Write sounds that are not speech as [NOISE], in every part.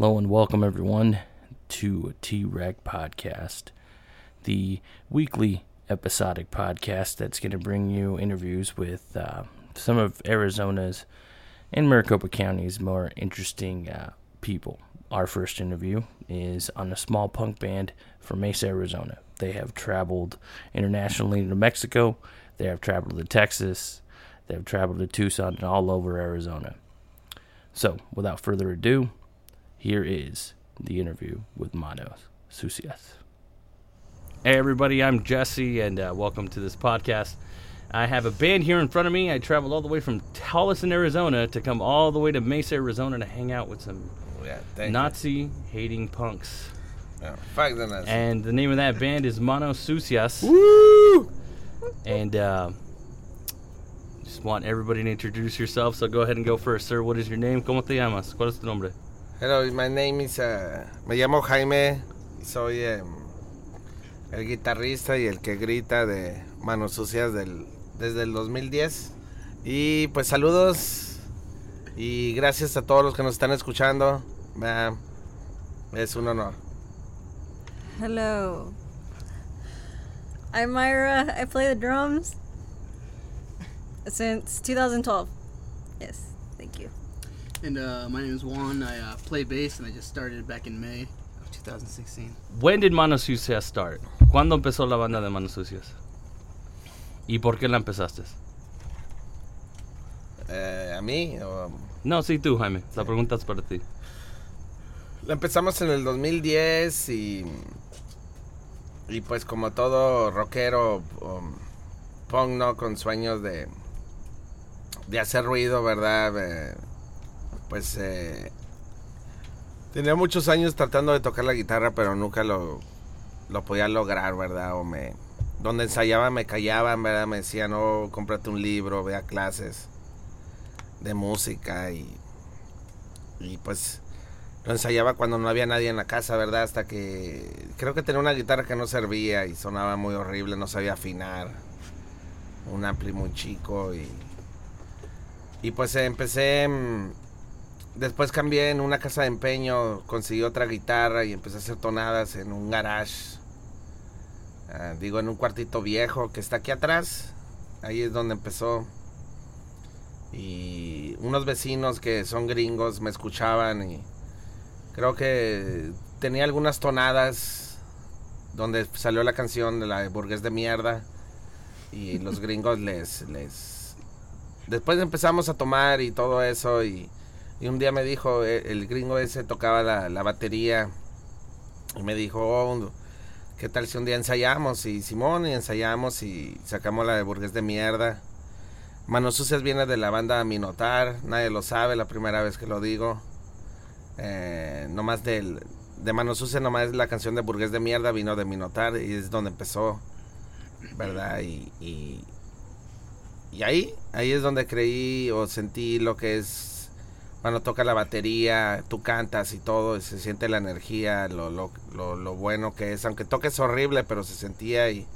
Hello and welcome everyone to T Reg Podcast, the weekly episodic podcast that's going to bring you interviews with uh, some of Arizona's and Maricopa County's more interesting uh, people. Our first interview is on a small punk band from Mesa, Arizona. They have traveled internationally to Mexico, they have traveled to Texas, they have traveled to Tucson, and all over Arizona. So, without further ado, here is the interview with Manos Sucias. Hey, everybody, I'm Jesse, and uh, welcome to this podcast. I have a band here in front of me. I traveled all the way from Tolleson, Arizona to come all the way to Mesa, Arizona to hang out with some Yeah, Nazi hating punks. Yeah, fuck the Nazis. And the name of that band is Manos Sucias. Woo! And uh, just want everybody to introduce yourself, so go ahead and go first, sir. What is your name? ¿Cómo te llamas? ¿Cuál es tu nombre? Hello, my name is. uh, me llamo Jaime. Soy em, el guitarrista y el que grita de Manos Sucias del, desde el 2010. Y pues saludos y gracias a todos los que nos están escuchando. Es un honor. Hello. I'm Myra. I play the drums since 2012. Yes. And uh, my name is Juan. I uh, play bass, and I just started back in May of 2016. When did Manos Sucias start? ¿Cuándo empezó la banda de Manos Sucias? ¿Y por qué la empezaste? Eh, a mí. o- No, sí, tú, Jaime. La pregunta es para ti. La empezamos en el 2010 y. Y pues, como todo rockero, um, punk, ¿no? Con sueños de. de hacer ruido, ¿verdad? Eh, pues. eh, tenía muchos años tratando de tocar la guitarra, pero nunca lo. lo podía lograr, ¿verdad? O me. Donde ensayaba me callaban, ¿verdad? Me decían, no, cómprate un libro, ve a clases de música y. Y pues lo ensayaba cuando no había nadie en la casa, ¿verdad? Hasta que creo que tenía una guitarra que no servía y sonaba muy horrible, no sabía afinar. Un ampli muy chico y y pues empecé mm, después cambié en una casa de empeño, conseguí otra guitarra y empecé a hacer tonadas en un garage. Ah, digo en un cuartito viejo que está aquí atrás. Ahí es donde empezó. Y unos vecinos que son gringos me escuchaban y Creo que tenía algunas tonadas donde salió la canción de la de burgués de mierda y los [LAUGHS] gringos les les después empezamos a tomar y todo eso y, y un día me dijo eh, el gringo ese tocaba la, la batería y me dijo "Oh, qué tal si un día ensayamos y Simón y ensayamos y sacamos la de burgués de mierda. Manos Sucias viene de la banda Minotar nadie lo sabe la primera vez que lo digo. Eh, nomás del, de Mano Sucia, nomás la canción de Burgués de Mierda vino de Minotar y es donde empezó, ¿verdad? Y, y, y ahí, ahí es donde creí o sentí lo que es cuando toca la batería, tú cantas y todo, y se siente la energía, lo, lo, lo, lo bueno que es, aunque toques horrible, pero se sentía y,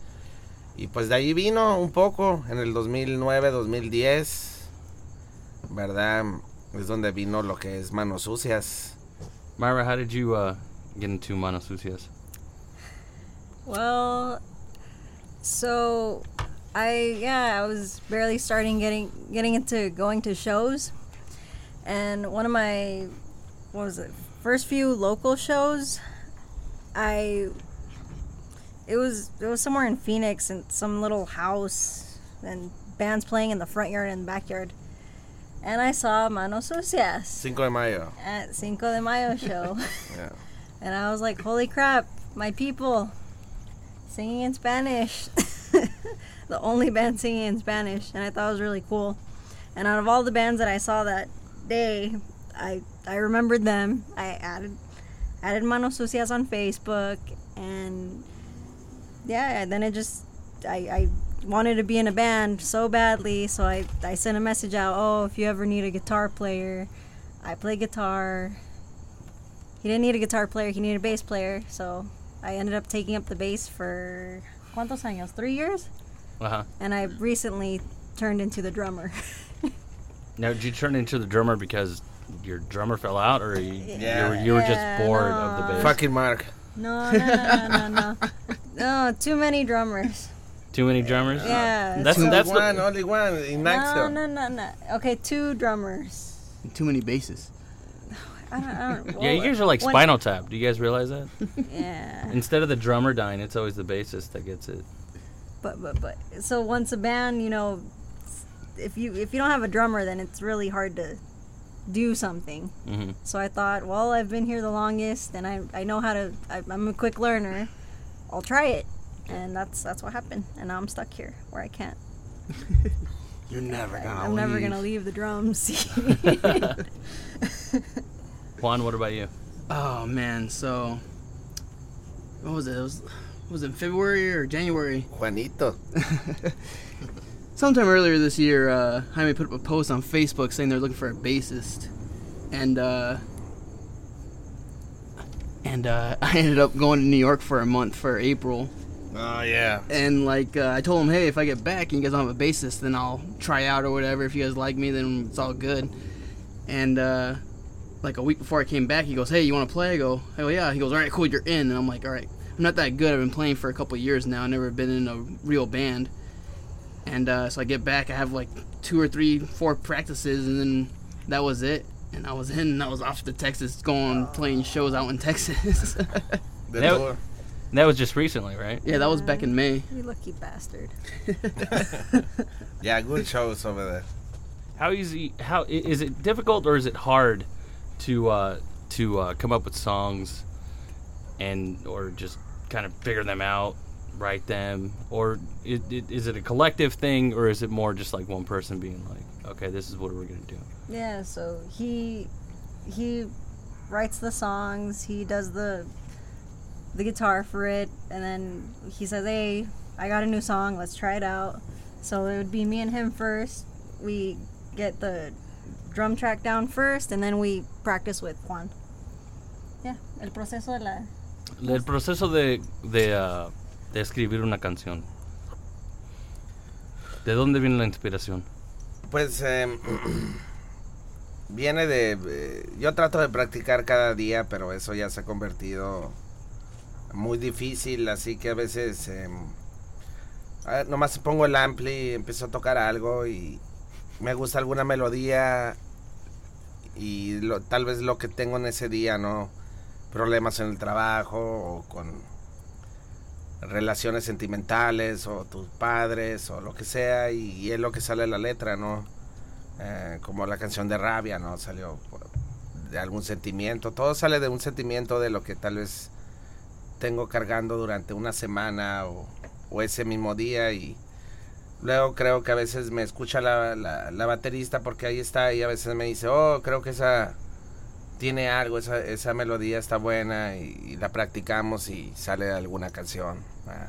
y pues de ahí vino un poco en el 2009, 2010, ¿verdad? Es donde vino lo que es Manos Sucias. Myra, how did you uh, get into Manos Sucias? Well, so I yeah I was barely starting getting getting into going to shows, and one of my what was it first few local shows, I it was it was somewhere in Phoenix in some little house and bands playing in the front yard and the backyard, and I saw Manos Sucias Cinco de Mayo. at Cinco de Mayo [LAUGHS] show. Yeah. And I was like, holy crap, my people singing in Spanish. [LAUGHS] the only band singing in Spanish. And I thought it was really cool. And out of all the bands that I saw that day, I I remembered them. I added added Manos Sucias on Facebook and yeah, and then it just I, I wanted to be in a band so badly, so I, I sent a message out, oh, if you ever need a guitar player, I play guitar. He didn't need a guitar player, he needed a bass player, so I ended up taking up the bass for ¿cuántos años? 3 years? Uh-huh. And I recently turned into the drummer. [LAUGHS] Now, did you turn into the drummer because your drummer fell out, or you, Yeah. you, were, you were just bored of the no. bass? Fucking Mark. No, no, no, no, no, no. [LAUGHS] No, too many drummers. Too many drummers. Yeah, that's so- that's one, the, only one in No, Maxo. no, no, no. Okay, two drummers. Too many bases. I don't, I don't, [LAUGHS] yeah. You guys are like Spinal Tap. Do you guys realize that? [LAUGHS] Yeah, Instead of the drummer dying, it's always the bassist that gets it. but but but so once a band, you know, if you if you don't have a drummer, then it's really hard to do something. hmm So I thought, well, I've been here the longest, and I I know how to. I, I'm a quick learner. I'll try it, and that's that's what happened. And now I'm stuck here where I can't. [LAUGHS] You're never gonna. I'm never gonna leave the drums. [LAUGHS] [LAUGHS] Juan, what about you? Oh man, so what was it? It was was it February or January? Juanito. Sometime earlier this year, uh, Jaime put up a post on Facebook saying they're looking for a bassist, and uh, and uh, [LAUGHS] I ended up going to New York for a month for April, Oh, yeah. and like uh, I told him, hey, if I get back and you guys don't have a bassist, then I'll try out or whatever. If you guys like me, then it's all good. And uh, like a week before I came back, he goes, hey, you want to play? I go, go, yeah. He goes, all right, cool, you're in. And I'm like, all right, I'm not that good. I've been playing for a couple years now. I've never been in a real band. And uh, so I get back, I have like two or three, four practices, and then that was it. And I was in, and I was off to Texas, going playing shows out in [LAUGHS] Texas. That- tour. That was just recently, right? yeah, that was back in May. you lucky bastard. [LAUGHS] Yeah, good shows over there. How easy? How i- is it difficult or is it hard to uh, to uh, come up with songs and or just kind of figure them out, write them, or it, it, is it a collective thing or is it more just like one person being like, okay, this is what we're gonna do? Yeah, so he he writes the songs, he does the the guitar for it, and then he says, "Hey, I got a new song. Let's try it out." So it would be me and him first. We get the drum track down first, and then we practice with Juan. Yeah, el proceso de la. El proceso de de, uh, de escribir una canción. ¿De dónde viene la inspiración? Pues em, [CLEARS THROAT] viene de... eh, yo trato de practicar cada día, pero eso ya se ha convertido muy difícil, así que a veces... em, nomás pongo el ampli, empiezo a tocar algo y me gusta alguna melodía y lo- tal vez lo que tengo en ese día, ¿no? Problemas en el trabajo o con relaciones sentimentales o tus padres o lo que sea y, es lo que sale en la letra, ¿no? Eh, como la canción de Rabia, ¿no? Salió de algún sentimiento, todo sale de un sentimiento de lo que tal vez tengo cargando durante una semana o, ese mismo día y luego creo que a veces me escucha la, la, la baterista porque ahí está y a veces me dice, oh, creo que esa tiene algo, esa, esa melodía está buena y, y la practicamos y sale alguna canción. Ah.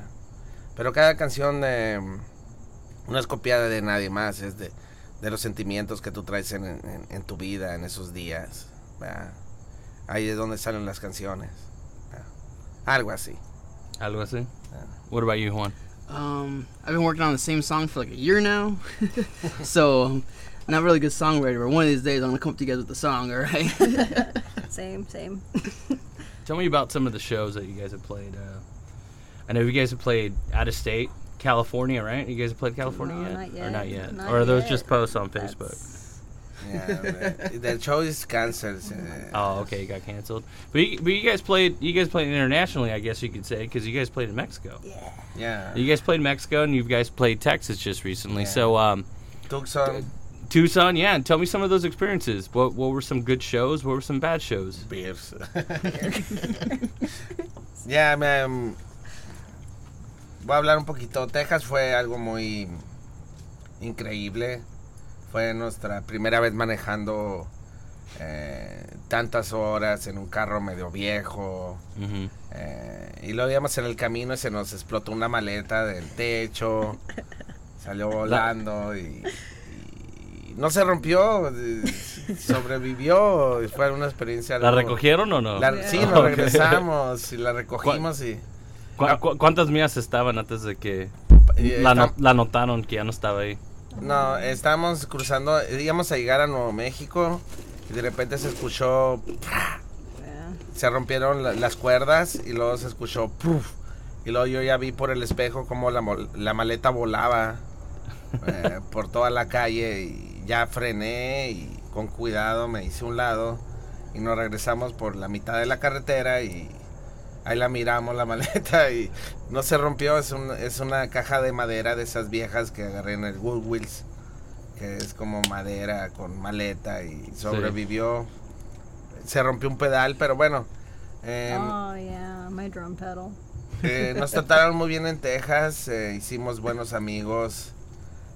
Pero cada canción eh, no es copiada de nadie más, es de, de los sentimientos que tú traes en, en- en tu vida en esos días. ah. Ahí es donde salen las canciones. ah. Algo así. Algo así. What about you, Juan? Um, I've been working on the same song for like a year now, [LAUGHS] so not really a good songwriter. But one of these days, I'm gonna come up to you guys with the song. All right? [LAUGHS] Same, same. [LAUGHS] Tell me about some of the shows that you guys have played. Uh, I know you guys have played out of state, California, right? You guys have played California No, yet? not Or not yet? Not or are those yet. just posts on Facebook? That's- Yeah, the, the show is cancelled. eh. [LAUGHS] Oh, okay, it got canceled. But you, but you guys played you guys played internationally, I guess you could say, because you guys played in Mexico. Yeah. Yeah. You guys played Mexico, and you guys played Texas just recently. Yeah. So, um, Tucson Tucson, yeah. And tell me some of those experiences. What what were some good shows? What were some bad shows? beers. Ya, me. mm, Voy a hablar un poquito. Texas fue algo muy increíble. Fue nuestra primera vez manejando eh, tantas horas en un carro medio viejo. Eh, y lo íbamos en el camino y se nos explotó una maleta del techo. [LAUGHS] Salió volando y, y no se rompió. eh, Sobrevivió. Fue una experiencia. ¿La recogieron o no? la- sí, [LAUGHS] nos regresamos y la recogimos y... ¿Cu- cu- ¿Cuántas millas estaban antes de que la, no- la notaron que ya no estaba ahí? No, estábamos cruzando, íbamos a llegar a Nuevo México y de repente se escuchó, Yeah. se rompieron la- las cuerdas y luego se escuchó, ¡puf! y luego yo ya vi por el espejo como la, la maleta volaba eh, [LAUGHS] por toda la calle y ya frené y con cuidado me hice un lado y nos regresamos por la mitad de la carretera y ahí la miramos la [LAUGHS] maleta y no se rompió, es, un- es una caja de madera de esas viejas que agarré en el Goodwills, que es como madera con maleta y sobrevivió. Se rompió un pedal, pero bueno. em, oh yeah, my drum pedal. eh, [LAUGHS] nos trataron muy bien en Texas, eh, hicimos buenos amigos.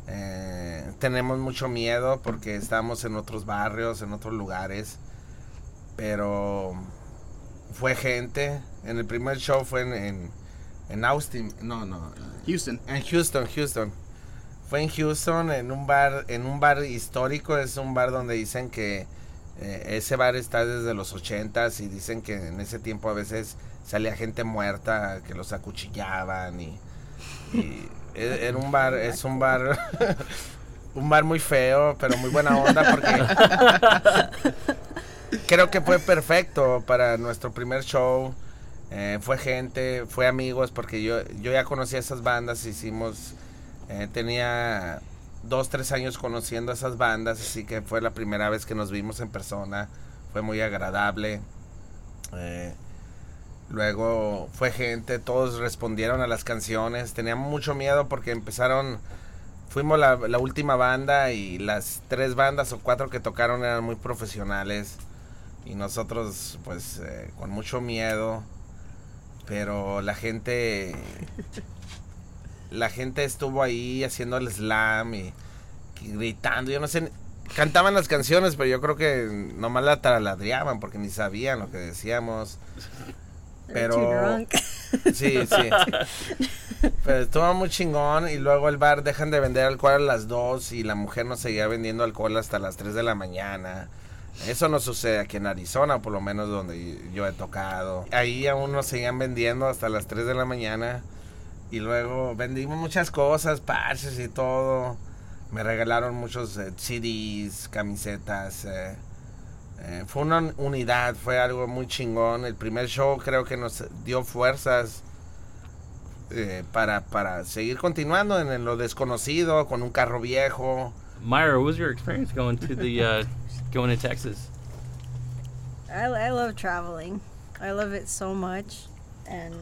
eh, tenemos mucho miedo porque estamos en otros barrios, en otros lugares. Pero fue gente. En el primer show fue en, en, en Austin. No, no. Houston. En Houston, Houston. Fue en Houston, en un bar, en un bar histórico. Es un bar donde dicen que eh, ese bar está desde los ochentas y dicen que en ese tiempo a veces salía gente muerta que los acuchillaban y, y e- era un bar, es un bar, [LAUGHS] un bar muy feo, pero muy buena onda porque [LAUGHS] creo que fue perfecto para nuestro primer show. Eh, fue gente, fue amigos, porque yo, yo ya conocía esas bandas, hicimos, eh, tenía dos, tres años conociendo esas bandas, así que fue la primera vez que nos vimos en persona, fue muy agradable. Eh, luego fue gente, todos respondieron a las canciones, tenía mucho miedo porque empezaron, fuimos la, la última banda y las tres bandas o cuatro que tocaron eran muy profesionales y nosotros pues eh, con mucho miedo pero la gente la gente estuvo ahí haciendo el slam y, y gritando yo no sé cantaban las canciones pero yo creo que nomás la taladreaban porque ni sabían lo que decíamos pero. Sí, [LAUGHS] sí. Pero estuvo muy chingón y luego el bar dejan de vender alcohol a las 2 y la mujer no seguía vendiendo alcohol hasta las 3 de la mañana. Eso no sucede aquí en Arizona, por lo menos donde yo he tocado. Ahí aún nos seguían vendiendo hasta las 3 de la mañana y luego vendimos muchas cosas, parches y todo. Me regalaron muchos eh, CDs, camisetas. eh, eh, fue una unidad, fue algo muy chingón. El primer show creo que nos dio fuerzas eh, para, para seguir continuando en, lo desconocido, con un carro viejo. Myra, what was your experience going to the uh, going to Texas? I, I love traveling. I love it so much, and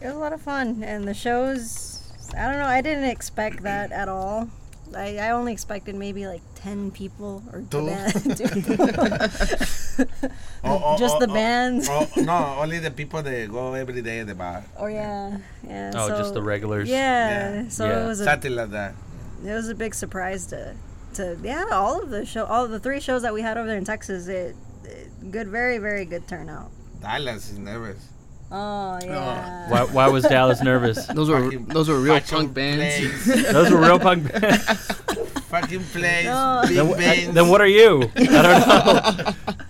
it was a lot of fun. And the shows, I don't know, I didn't expect that at all. I, I only expected maybe like ten people or the Two? band. [LAUGHS] Oh, oh, Just oh, the oh, bands. oh, no, only the people that go every day at the bar. Oh yeah, yeah. Oh, just the regulars. Yeah, Yeah. so Yeah. it was a Something like that. it was a big surprise to to yeah all of the show all the three shows that we had over there in Texas. It, it good, very very good turnout. Dallas is nervous. Oh, oh. yeah. Why, why was Dallas nervous? [LAUGHS] Those were Fucking- those were real punk bands. Those were real punk [LAUGHS] bands. Fucking plays. No. Big then, wh- bands. then what are you? I don't know. [LAUGHS]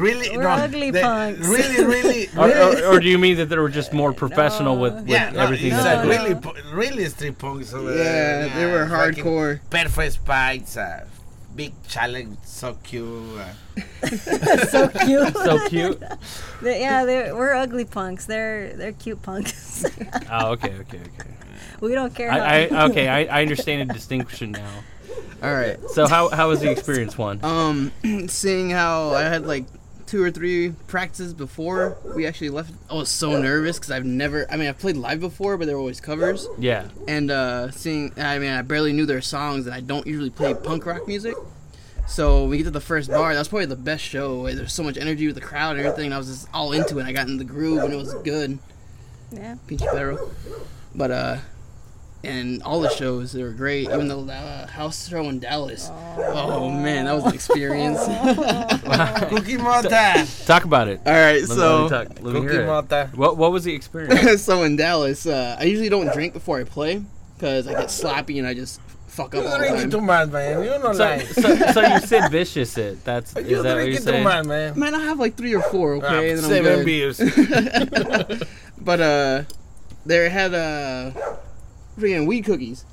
Really? We're no, ugly they- punks. Really, really, [LAUGHS] Or, really. or, or do you mean that they were just more professional with, with yeah, no, everything it's that they No, really, really street punks over Yeah, there. they were fucking hardcore. Perfect spikes, uh, big challenge, so cute. Uh, [LAUGHS] so cute. So cute. [LAUGHS] They- yeah, they're, we're ugly punks. They're they're cute punks. Oh, okay, okay, okay. we don't care. I, I okay, I, I understand the distinction now. All right. So how how was the experience one? Um, [CLEARS THROAT] seeing how I had like two or three practices before we actually left, I was so nervous because I've never. I mean, I've played live before, but they were always covers. Yeah. And uh, seeing, I mean, I barely knew their songs, and I don't usually play punk rock music. So we get to the first bar. That was probably the best show. There's so much energy with the crowd and everything. And I was just all into it. I got in the groove, and it was good. yeah. Pinche perro. But uh, and all the shows they were great. Even the uh, house show in Dallas. Oh man, that was an experience. [LAUGHS] Cookie Mota! Talk about it. all right, Let, me- so. let me talk. Let me Cookie hear it. Mota. What what was the experience? [LAUGHS] so in Dallas, uh, I usually don't drink before I play because I get sloppy and I just fuck up You all the drink too time. much, man. You know So, like. so, so you said vicious it. That's is You that what drink you're it too saying? much, man. Man, I have like three or four, okay, Ah, and then I'm seven good. beers. [LAUGHS] But uh, they had uh, freaking weed cookies,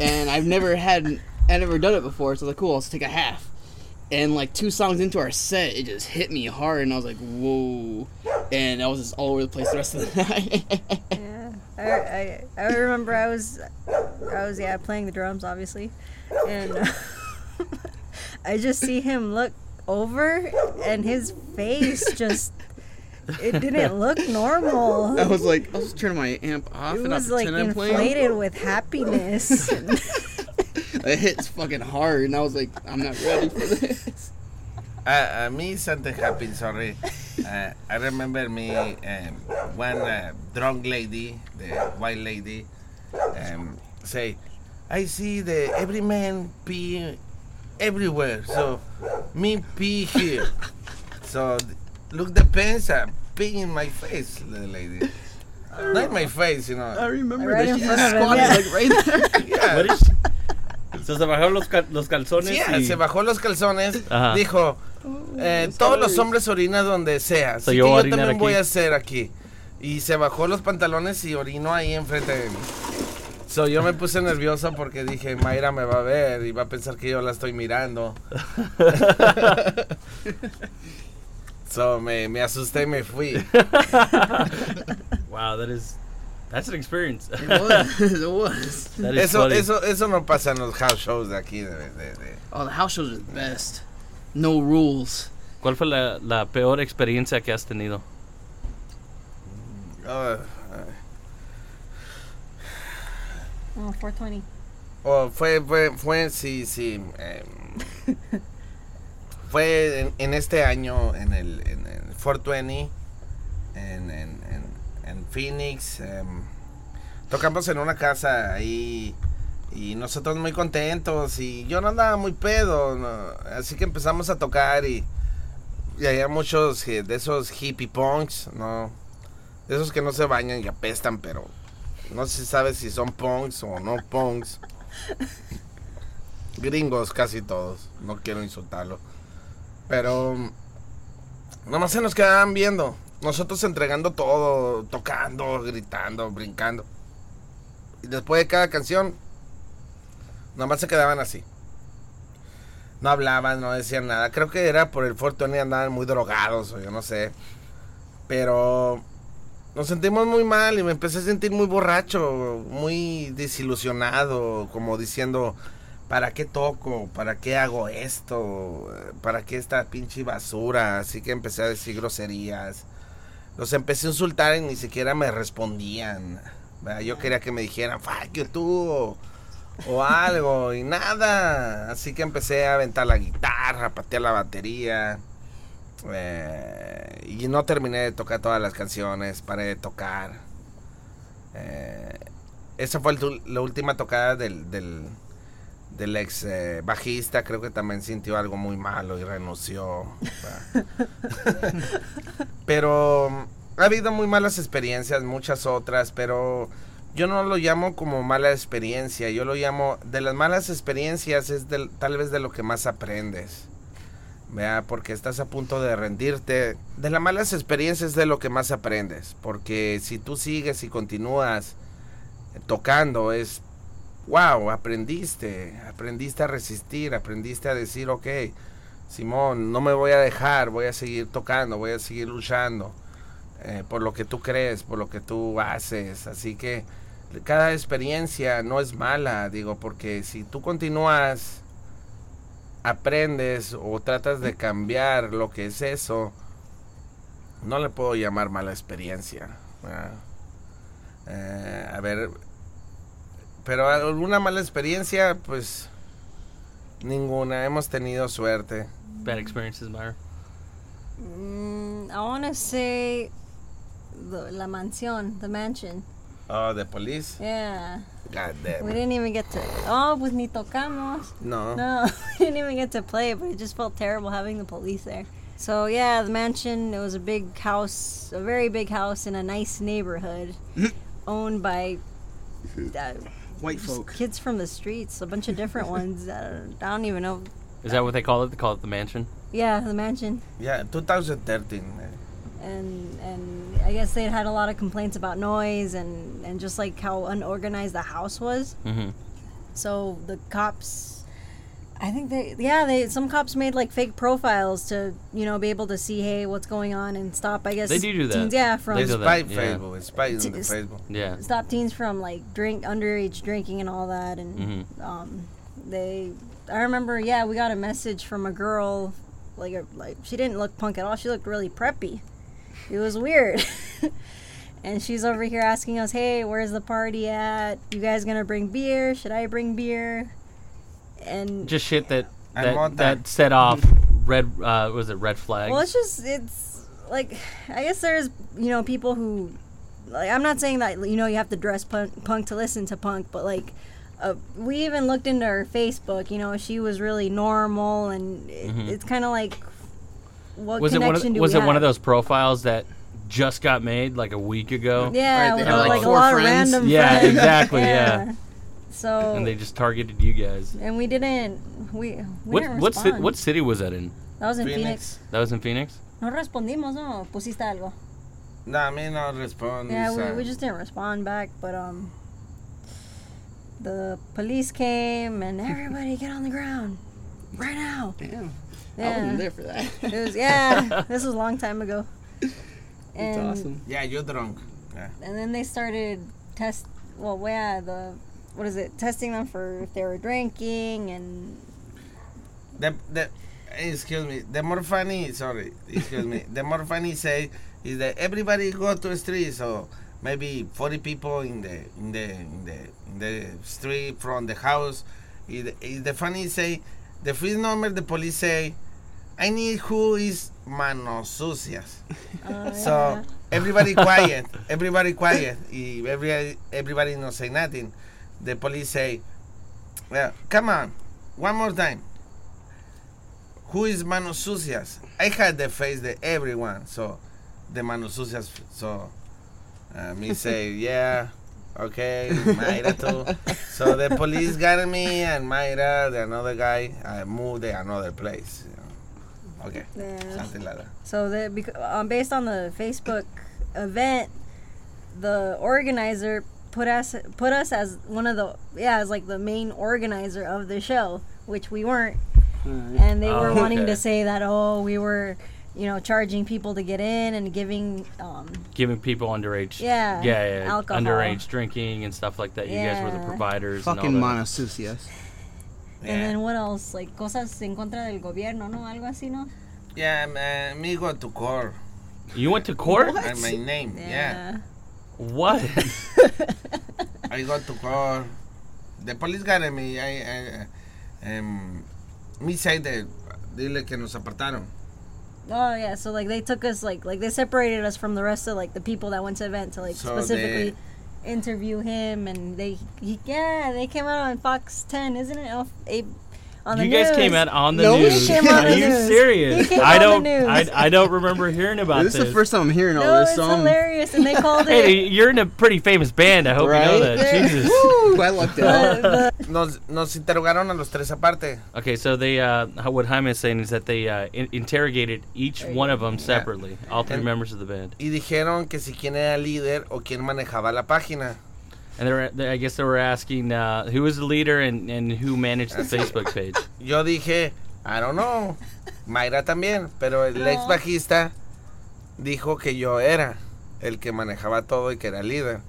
and I've never had, I never done it before. So I was like, cool, let's take a half. And like two songs into our set, it just hit me hard, and I was like, "Whoa!" And I was just all over the place the rest of the [LAUGHS] night. Yeah, I, I, I remember I was, I was yeah playing the drums obviously, and uh, [LAUGHS] I just see him look over, and his face just, it didn't [LAUGHS] look normal. I was like, I was turning my amp off, It and was like pretend I'm playing. inflated with happiness. [LAUGHS] It hits fucking hard, and I was like, I'm not ready for this. Uh, uh, me something happened. Sorry. Uh, [LAUGHS] I remember me um, one uh, drunk lady, the white lady, um, say, "I see the every man pee everywhere, so me pee here." so th- look, the pants are peeing in my face, the lady. Not my face, you I know. remember Right that she just squatted yeah. like right there. [LAUGHS] Yeah. What is- So, se bajaron los, cal- los calzones Sí, y... se bajó los calzones, Ajá. dijo, eh, todos los hombres orinan donde sea, así So, que yo voy a yo también voy aquí. a hacer aquí. Y se bajó los pantalones y orinó ahí enfrente de mí. So, yo me puse nervioso porque dije, Mayra me va a ver y va a pensar que yo la estoy mirando. [LAUGHS] [LAUGHS] so, me, me asusté y me fui. [LAUGHS] Wow, that is... That's an experience. It was. it [LAUGHS] was. That is Eso, funny. eso, eso no pasa en los house shows de aquí. De, de- de- Oh, the house shows are the best. No rules. ¿Cuál fue la, la peor experiencia que has tenido? Oh, oh, 420. Oh, fue, fue, fue, sí, sí. em, [LAUGHS] fue en, en este año en el, en el 420, en, en, en, en Phoenix. em, tocamos en una casa ahí y nosotros muy contentos y yo no andaba muy pedo, no, así que empezamos a tocar y, y había muchos de esos hippie punks, ¿no? De esos que no se bañan y apestan, pero no se sabe si son punks o no punks. [LAUGHS] Gringos casi todos, no quiero insultarlo. Pero nomás se nos quedaban viendo. Nosotros entregando todo, tocando, gritando, brincando. Y después de cada canción, nomás se quedaban así. No hablaban, no decían nada. Creo que era por el Fortuny andaban muy drogados o yo no sé. Pero nos sentimos muy mal y me empecé a sentir muy borracho, muy desilusionado, como diciendo, ¿para qué toco? ¿Para qué hago esto? ¿Para qué esta pinche basura? Así que empecé a decir groserías. Los empecé a insultar y ni siquiera me respondían. Yo quería que me dijeran, fuck you tú, o, algo, y nada. Así que empecé a aventar la guitarra, a patear la batería. Eh, y no terminé de tocar todas las canciones, paré de tocar. Eh, esa fue la última tocada del, del ex eh, bajista. Creo que también sintió algo muy malo y renunció. [LAUGHS] pero mm, ha habido muy malas experiencias, muchas otras, pero yo no lo llamo como mala experiencia. Yo lo llamo, de las malas experiencias es del- tal vez de lo que más aprendes. Vea, porque estás a punto de rendirte. De las malas experiencias de lo que más aprendes. Porque si tú sigues y continúas tocando, es wow, aprendiste. Aprendiste a resistir, aprendiste a decir, ok, Simón, no me voy a dejar, voy a seguir tocando, voy a seguir luchando. eh, por lo que tú crees, por lo que tú haces. Así que cada experiencia no es mala, digo, porque si tú continúas aprendes o tratas de cambiar lo que es eso, no le puedo llamar mala experiencia. Eh, a ver, pero alguna mala experiencia, pues ninguna. Hemos tenido suerte. Bad experiences, Myra. Mm, I want to say the, La Mansión, the mansion. Oh, the police. Yeah. God We damn. didn't even get to. Oh, pues ni tocamos. No. No, [LAUGHS] we didn't even get to play it, but it just felt terrible having the police there. So yeah, the mansion. It was a big house, a very big house in a nice neighborhood, [LAUGHS] owned by uh, White folk. kids from the streets. A bunch of different [LAUGHS] ones. Uh, I don't even know. Is that what they call it? They call it the mansion? Yeah, the mansion. Yeah, 2013. eh. and and I guess they had a lot of complaints about noise and and just like how unorganized the house was. Mm-hmm. So the cops I think they, yeah, they some cops made like fake profiles to you know be able to see hey what's going on and stop. I guess They do do that. Teens, yeah, from They do that, Spite yeah. Facebook, spite in Facebook. Yeah. stop teens from like drink underage drinking and all that and Mhm. um they i remember yeah we got a message from a girl like a, like she didn't look punk at all she looked really preppy it was weird [LAUGHS] and she's over here asking us hey where's the party at you guys gonna bring beer should i bring beer and Just shit that And that, mota. that set off red. Uh, was it red flags? Well, it's just it's like I guess there's you know people who like I'm not saying that you know you have to dress punk, punk to listen to punk, but like uh, we even looked into her Facebook. You know, she was really normal, and it, Mhm. it's kind of like what was it one of connection do was we it one of those profiles that just got made like a week ago? Yeah, Right, they with, like, like, a lot friends. of random Yeah, friends. exactly, [LAUGHS] yeah. So And they just targeted you guys. and we didn't we, we What didn't what, ci- respond. what city was that in? that was in Phoenix. Phoenix. That was in Phoenix. No respondimos, no. Pusiste algo. No, a mí no responde. Yeah, we, we just didn't respond back, but um, the police came and [LAUGHS] everybody get on the ground right now. Damn. I Yeah, wasn't there for that. it was yeah. [LAUGHS] this was a long time ago. That's awesome. Yeah, you're drunk. Yeah. and then they started test. Well, yeah, the what is it? Testing them for if they were drinking and The, the, excuse me. The more funny, sorry, excuse me. The more funny say is that everybody go to the street. So maybe 40 people in the in the in the in the street from the house. Is the, is the funny say the first number the police say, I need who is manos sucias. uh, So everybody quiet, everybody quiet. Everybody, everybody not say nothing. The police say, well, come on, one more time. Who is manos sucias? I had the face the everyone, so the manos sucias. So uh, me [LAUGHS] say, yeah, okay, Mayra too. So the police got me and Mayra, the another guy, I moved to another place. you know. Okay, yeah. something like that. So the bec- um, based on the Facebook event, the organizer put us put us as one of the yeah as like the main organizer of the show, which we weren't, Uh, and they were Oh, wanting okay. to say that oh we were you know charging people to get in and giving um Giving people underage. Yeah, Yeah, yeah. alcohol. Underage drinking and stuff like that. You guys were the providers. fucking and all that. and then what else like cosas en contra del gobierno no algo así no Yeah, man, me go to court. You went to court? And my name, yeah. What? I got to call. The police got me. I, I, um, me say that, dile que nos apartaron. Oh yeah, so like they took us like like they separated us from the rest of like the people that went to event to like So specifically interview him and they he, yeah they came out on Fox 10 isn't it Off- a- on the you guys came out on the No, he news. came on Are the you news. serious? He came I on the don't. news. I, I don't remember hearing about This this. is the first time I'm hearing all no this. it's So I'm, hilarious and they called [LAUGHS] Hey, you're in a pretty famous band. I hope you know Right? that. Yeah. Jesus. Woo, I lucked out. the, the, Nos, nos interrogaron a los tres aparte. Okay, so they uh, what Jaime is saying is that they uh, in- interrogated each one of them separately, all three And- members of the band, Y dijeron que si quién era líder o quién manejaba la página. And they were, they, I guess they were asking uh, who was the leader and, and who managed the [LAUGHS] Facebook page. Yo dije, I don't know. Mayra también. Pero el ex bajista dijo que yo era el que manejaba todo y que era líder.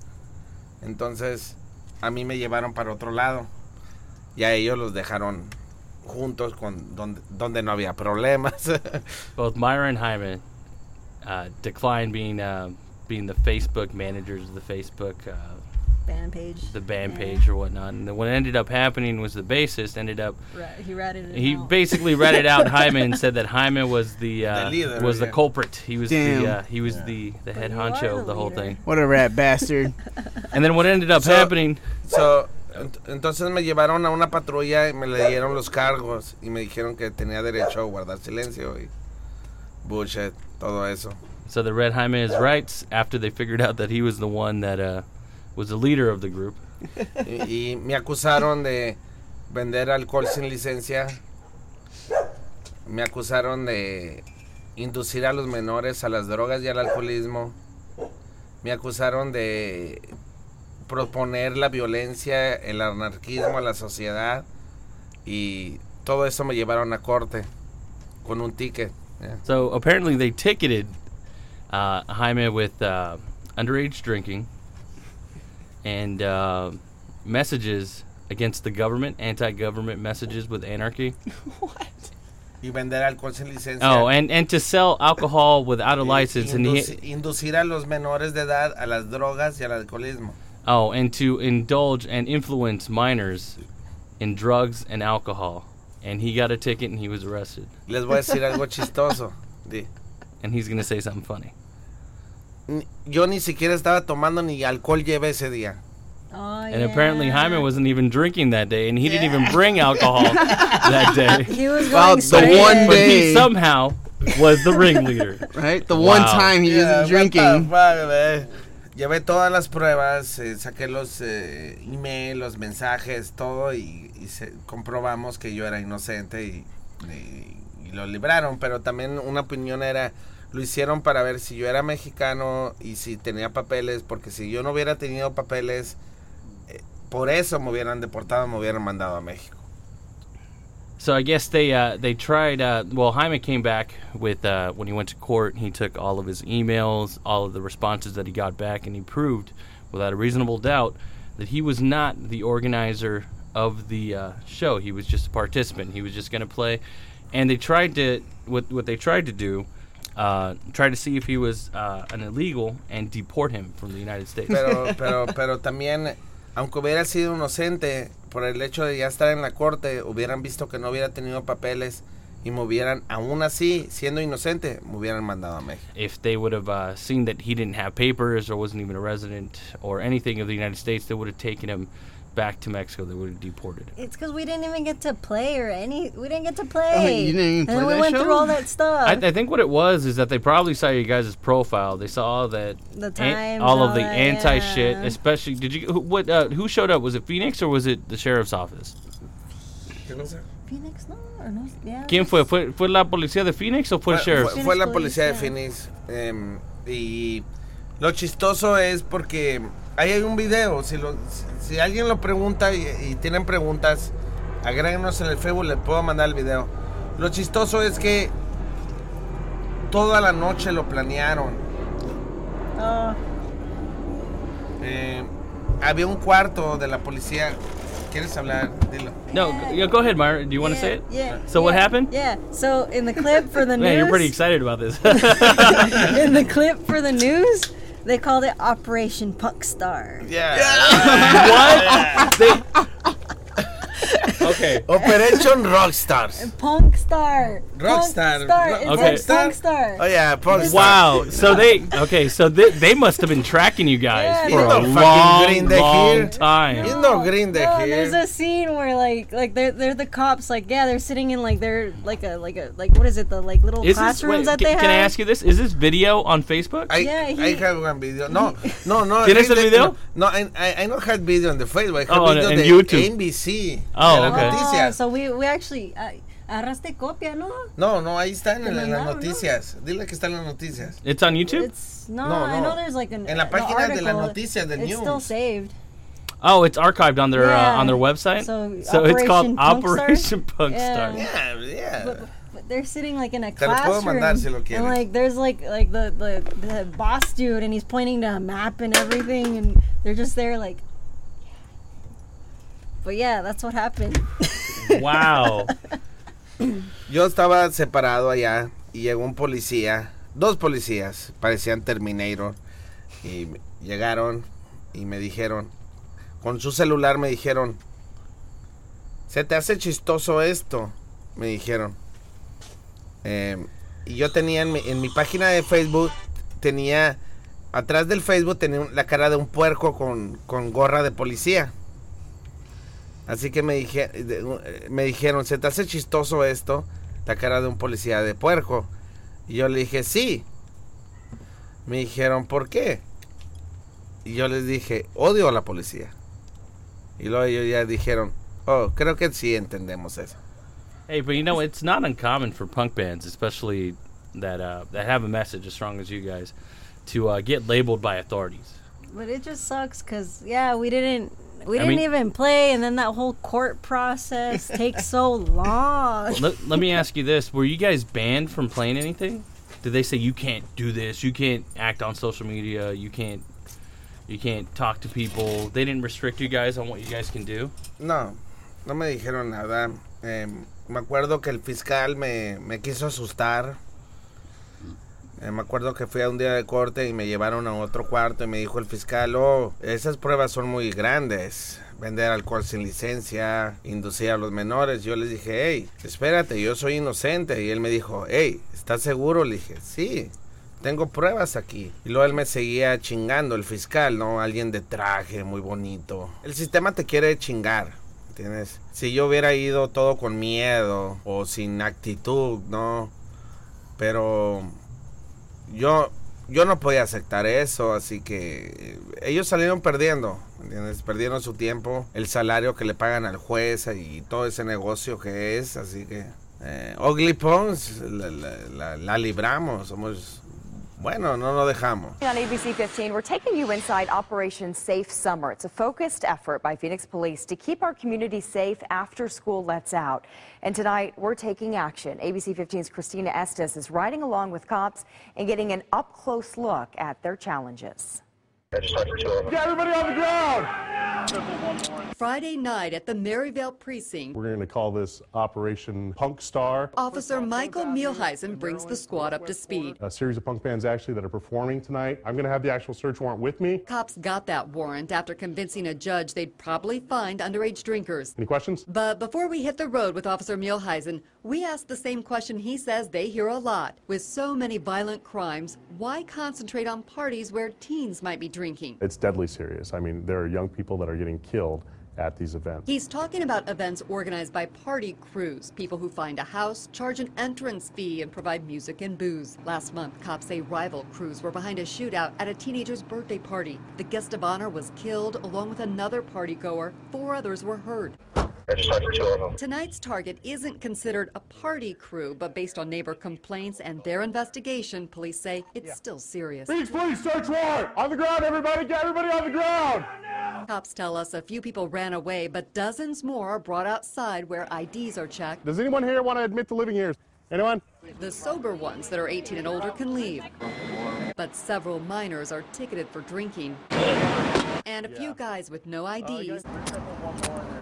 Entonces, a mí me llevaron para otro lado. Y a ellos los dejaron juntos con donde, donde no había problemas. [LAUGHS] Both Myra and Jaime uh, declined being uh, being the Facebook managers of the Facebook uh, band page the band Yeah. page or whatnot. And then what ended up happening was the bassist ended up Ra- he ratted it he out. basically read it out [LAUGHS] Jaime and said that Jaime was the uh, The leader, was the culprit. He was Damn. the uh, he was Yeah. the the head you are honcho of the the whole thing. What a rat bastard. And then what ended up So- happening So, entonces me llevaron a una patrulla y me le dieron los cargos y me dijeron que tenía derecho a guardar silencio y bullshit, todo eso. So the read Jaime is rights after they figured out that he was the one that uh, was the leader of the group. Y, [LAUGHS] y me acusaron de vender alcohol sin licencia. Me acusaron de inducir a los menores a las drogas y al alcoholismo. Me acusaron de proponer la violencia, el anarquismo a la sociedad y todo eso me llevaron a corte con un ticket. yeah. So apparently they ticketed uh, Jaime with uh, underage drinking and uh, messages against the government, anti-government messages with anarchy. [LAUGHS] Y vender alcohol sin licencia. Oh, and, and to sell alcohol without a license, and induci- he, inducir a los menores de edad a las drogas y al alcoholismo. oh, and to indulge and influence minors in drugs and alcohol. And he got a ticket and he was arrested. Les voy a decir algo [LAUGHS] chistoso. And he's gonna say something funny. Yo ni siquiera estaba tomando ni alcohol llevé ese día. Oh, And apparently. Jaime wasn't even drinking that day, and he didn't even bring alcohol [LAUGHS] that day. He was Well, going the one in. But he day- somehow was the ringleader. [LAUGHS] Right? The one time he Yeah, isn't drinking. fuck? Llevé todas las pruebas, eh, saqué los eh, emails, los mensajes, todo y, y se- comprobamos que yo era inocente y, y- y lo libraron. Pero también una opinión era, lo hicieron para ver si yo era mexicano y si tenía papeles, porque si yo no hubiera tenido papeles, eh, por eso me hubieran deportado, me hubieran mandado a México. So I guess they uh, they tried. Uh, well, Jaime came back with uh, when he went to court. He took all of his emails, all of the responses that he got back, and he proved, without a reasonable doubt, that he was not the organizer of the uh, show. He was just a participant. He was just going to play, and they tried to what what they tried to do. Uh, try to see if he was uh, an illegal and deport him from the United States. Pero, [LAUGHS] pero, pero también, aunque hubiera sido inocente, por el hecho de ya estar en la corte, hubieran visto que no hubiera tenido papeles y me hubieran, aún así, siendo inocente, me hubieran mandado a México. if they would have uh, seen that he didn't have papers or wasn't even a resident or anything of the United States, they would have taken him back to Mexico. They would have deported. It's because we didn't even get to play or any. We didn't get to play. you didn't even and play then we went show? through all that stuff. I, I think what it was is that they probably saw you guys' profile. They saw that The an- times, all of the that, anti shit, yeah. especially. Did you who, what? Uh, who showed up? Was it Phoenix or was it the sheriff's office? Phoenix, no, or no, yeah. ¿Quién fue? ¿Fue, fue la policía de Phoenix o fue el sheriff? fue- fue la Phoenix policía de Phoenix. em, y lo chistoso es porque ahí hay un video. Si, lo, si, si alguien lo pregunta y, y tienen preguntas, agréguenos en el Facebook, les puedo mandar el video. Lo chistoso es que toda la noche lo planearon. Oh, Eh, había un cuarto de la policía. ¿Quieres hablar? Dilo. No, yeah, go ahead, Myra. Do you want to yeah, say it? Yeah. So what yeah, happened? Yeah. So in the clip for the news, Man, you're pretty excited about this. [LAUGHS] in the clip for the news, they called it Operation Punk Star. Yeah. [LAUGHS] what? They- okay. [LAUGHS] Operation Rockstars. Punk Star. Rockstar. Punk Ro- Okay. like Punk Star. Oh yeah, Rockstar. Wow. So they okay. So they, they must have been tracking you guys Yeah, for You a know fucking long, Green Day long here. time. You know Green Day no, here. there's a scene where like like they're they're the cops like yeah they're sitting in like they're like a like a like what is it the like little Is this, classrooms wait, that can, they have. can I ask you this? Is this video on Facebook? I, Yeah, he- I have one video. No, [LAUGHS] no, no. ¿Tienes el Green video? No, I, I, I don't have video on the Facebook. I have Oh, on- video en de YouTube. NBC. Oh, de las okay. Oh, noticias. so we we actually uh, agarraste copia, no? No, no, ahí están en, Te en las mandaron, ¿no? noticias. Dile que están en las noticias. It's on YouTube. It's no, No, I know there's like an En la the página de las article, noticias del It's news. still saved. Oh, it's archived on their Yeah. uh, on their website. So, it's called Operation Punk Star? Operation Punk Yeah. Yeah, yeah. But, but they're sitting like in a Te classroom, mandar si lo and like there's like like the, the the boss dude, and he's pointing to a map and everything, and they're just there like. But yeah, that's what happened. Wow. [LAUGHS] Yo estaba separado allá y llegó un policía, dos policías, parecían Terminator, y llegaron y me dijeron, con su celular me dijeron, se te hace chistoso esto, me dijeron. Eh, y yo tenía en mi, en mi página de Facebook, tenía, atrás del Facebook tenía la cara de un puerco con, con gorra de policía. Así que me, dije, de- me dijeron, ¿se te hace chistoso esto? La cara de un policía de puerco. Y yo le dije, sí. Me dijeron, ¿por qué? Y yo les dije, odio a la policía. Y luego ellos ya dijeron, oh, creo que sí entendemos eso. Hey, but you know it's not uncommon for punk bands, especially that uh, that have a message as strong as you guys, to uh, get labeled by authorities. But it just sucks because yeah, we didn't we I didn't mean- even play, and then that whole court process [LAUGHS] takes so long. let, let me ask you this: Were you guys banned from playing anything? Did they say you can't do this? You can't act on social media. You can't. You can't talk to people. They didn't restrict you guys on what you guys can do. No, no me dijeron nada. Eh, me acuerdo que el fiscal me, me quiso asustar. Eh, me acuerdo que fui a un día de corte y me llevaron a otro cuarto y me dijo el fiscal, oh, esas pruebas son muy grandes. Vender alcohol sin licencia, inducir a los menores. Yo les dije, hey, espérate, yo soy inocente. Y él me dijo, hey, ¿estás seguro? Le dije, sí, tengo pruebas aquí. Y luego él me seguía chingando, el fiscal, ¿no? Alguien de traje, muy bonito. El sistema te quiere chingar, ¿entiendes? Si yo hubiera ido todo con miedo o sin actitud, ¿no? Pero yo, yo no podía aceptar eso, así que ellos salieron perdiendo, ¿entiendes? Perdieron su tiempo, el salario que le pagan al juez y todo ese negocio que es, así que... Eh, Ugly Pons la- la- la libramos, somos... Bueno, no lo dejamos. On ABC 15, we're taking you inside Operation Safe Summer. It's a focused effort by Phoenix Police to keep our community safe after school lets out. And tonight, we're taking action. ABC 15's Christina Estes is riding along with cops and getting an up close look at their challenges. Friday night at the Maryvale precinct, We're going to call this Operation Punk Star. Officer Michael Mielheisen brings the squad up to speed. A series of punk bands actually that are performing tonight. I'm going to have the actual search warrant with me. Cops got that warrant after convincing a judge they'd probably find underage drinkers. Any questions? But before we hit the road with Officer Mielheisen, we asked the same question he says they hear a lot. With so many violent crimes, why concentrate on parties where teens might be drinking? It's deadly serious. I mean, there are young people that are getting killed at these events. He's talking about events organized by party crews, people who find a house, charge an entrance fee, and provide music and booze. Last month, cops say rival crews were behind a shootout at a teenager's birthday party. The guest of honor was killed along with another party goer. Four others were hurt. Tonight's target isn't considered a party crew, but based on neighbor complaints and their investigation, police say it's still serious. Please, please, search warrant! On the ground, everybody! Get everybody on the ground! Cops tell us a few people ran away, but dozens more are brought outside where IDs are checked. Does anyone here want to admit to living here? Anyone? The sober ones that are 18 and older can leave. But several minors are ticketed for drinking. And a few guys with no IDs oh,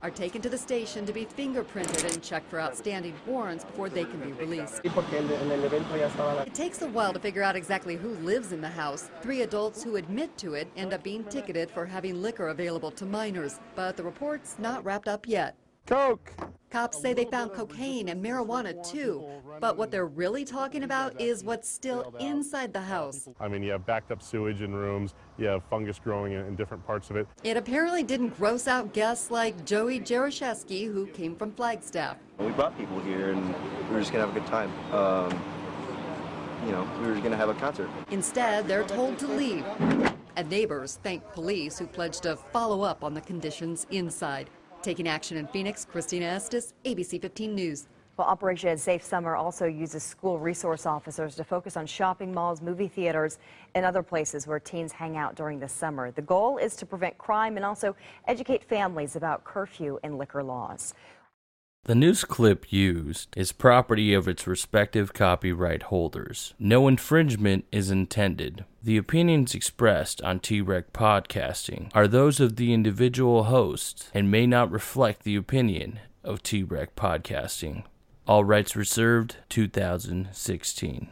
are taken to the station to be fingerprinted and checked for outstanding warrants before they can be released. It takes a while to figure out exactly who lives in the house. Three adults who admit to it end up being ticketed for having liquor available to minors. But the report's not wrapped up yet. Coke! Cops say they found cocaine and marijuana too, but what they're really talking about is what's still inside the house. I mean, you have backed up sewage in rooms, you have fungus growing in, in different parts of it. It apparently didn't gross out guests like Joey Jaroszewski, who came from Flagstaff. We brought people here and we were just gonna have a good time. Um, you know, we were gonna have a concert. Instead, they're told to leave. And neighbors thank police who pledged to follow up on the conditions inside. Taking action in Phoenix, Christina Estes, ABC 15 News. Well, Operation Safe Summer also uses school resource officers to focus on shopping malls, movie theaters, and other places where teens hang out during the summer. The goal is to prevent crime and also educate families about curfew and liquor laws. The news clip used is property of its respective copyright holders. No infringement is intended. The opinions expressed on T-Rec Podcasting are those of the individual hosts and may not reflect the opinion of T-Rec Podcasting. All rights reserved 2016.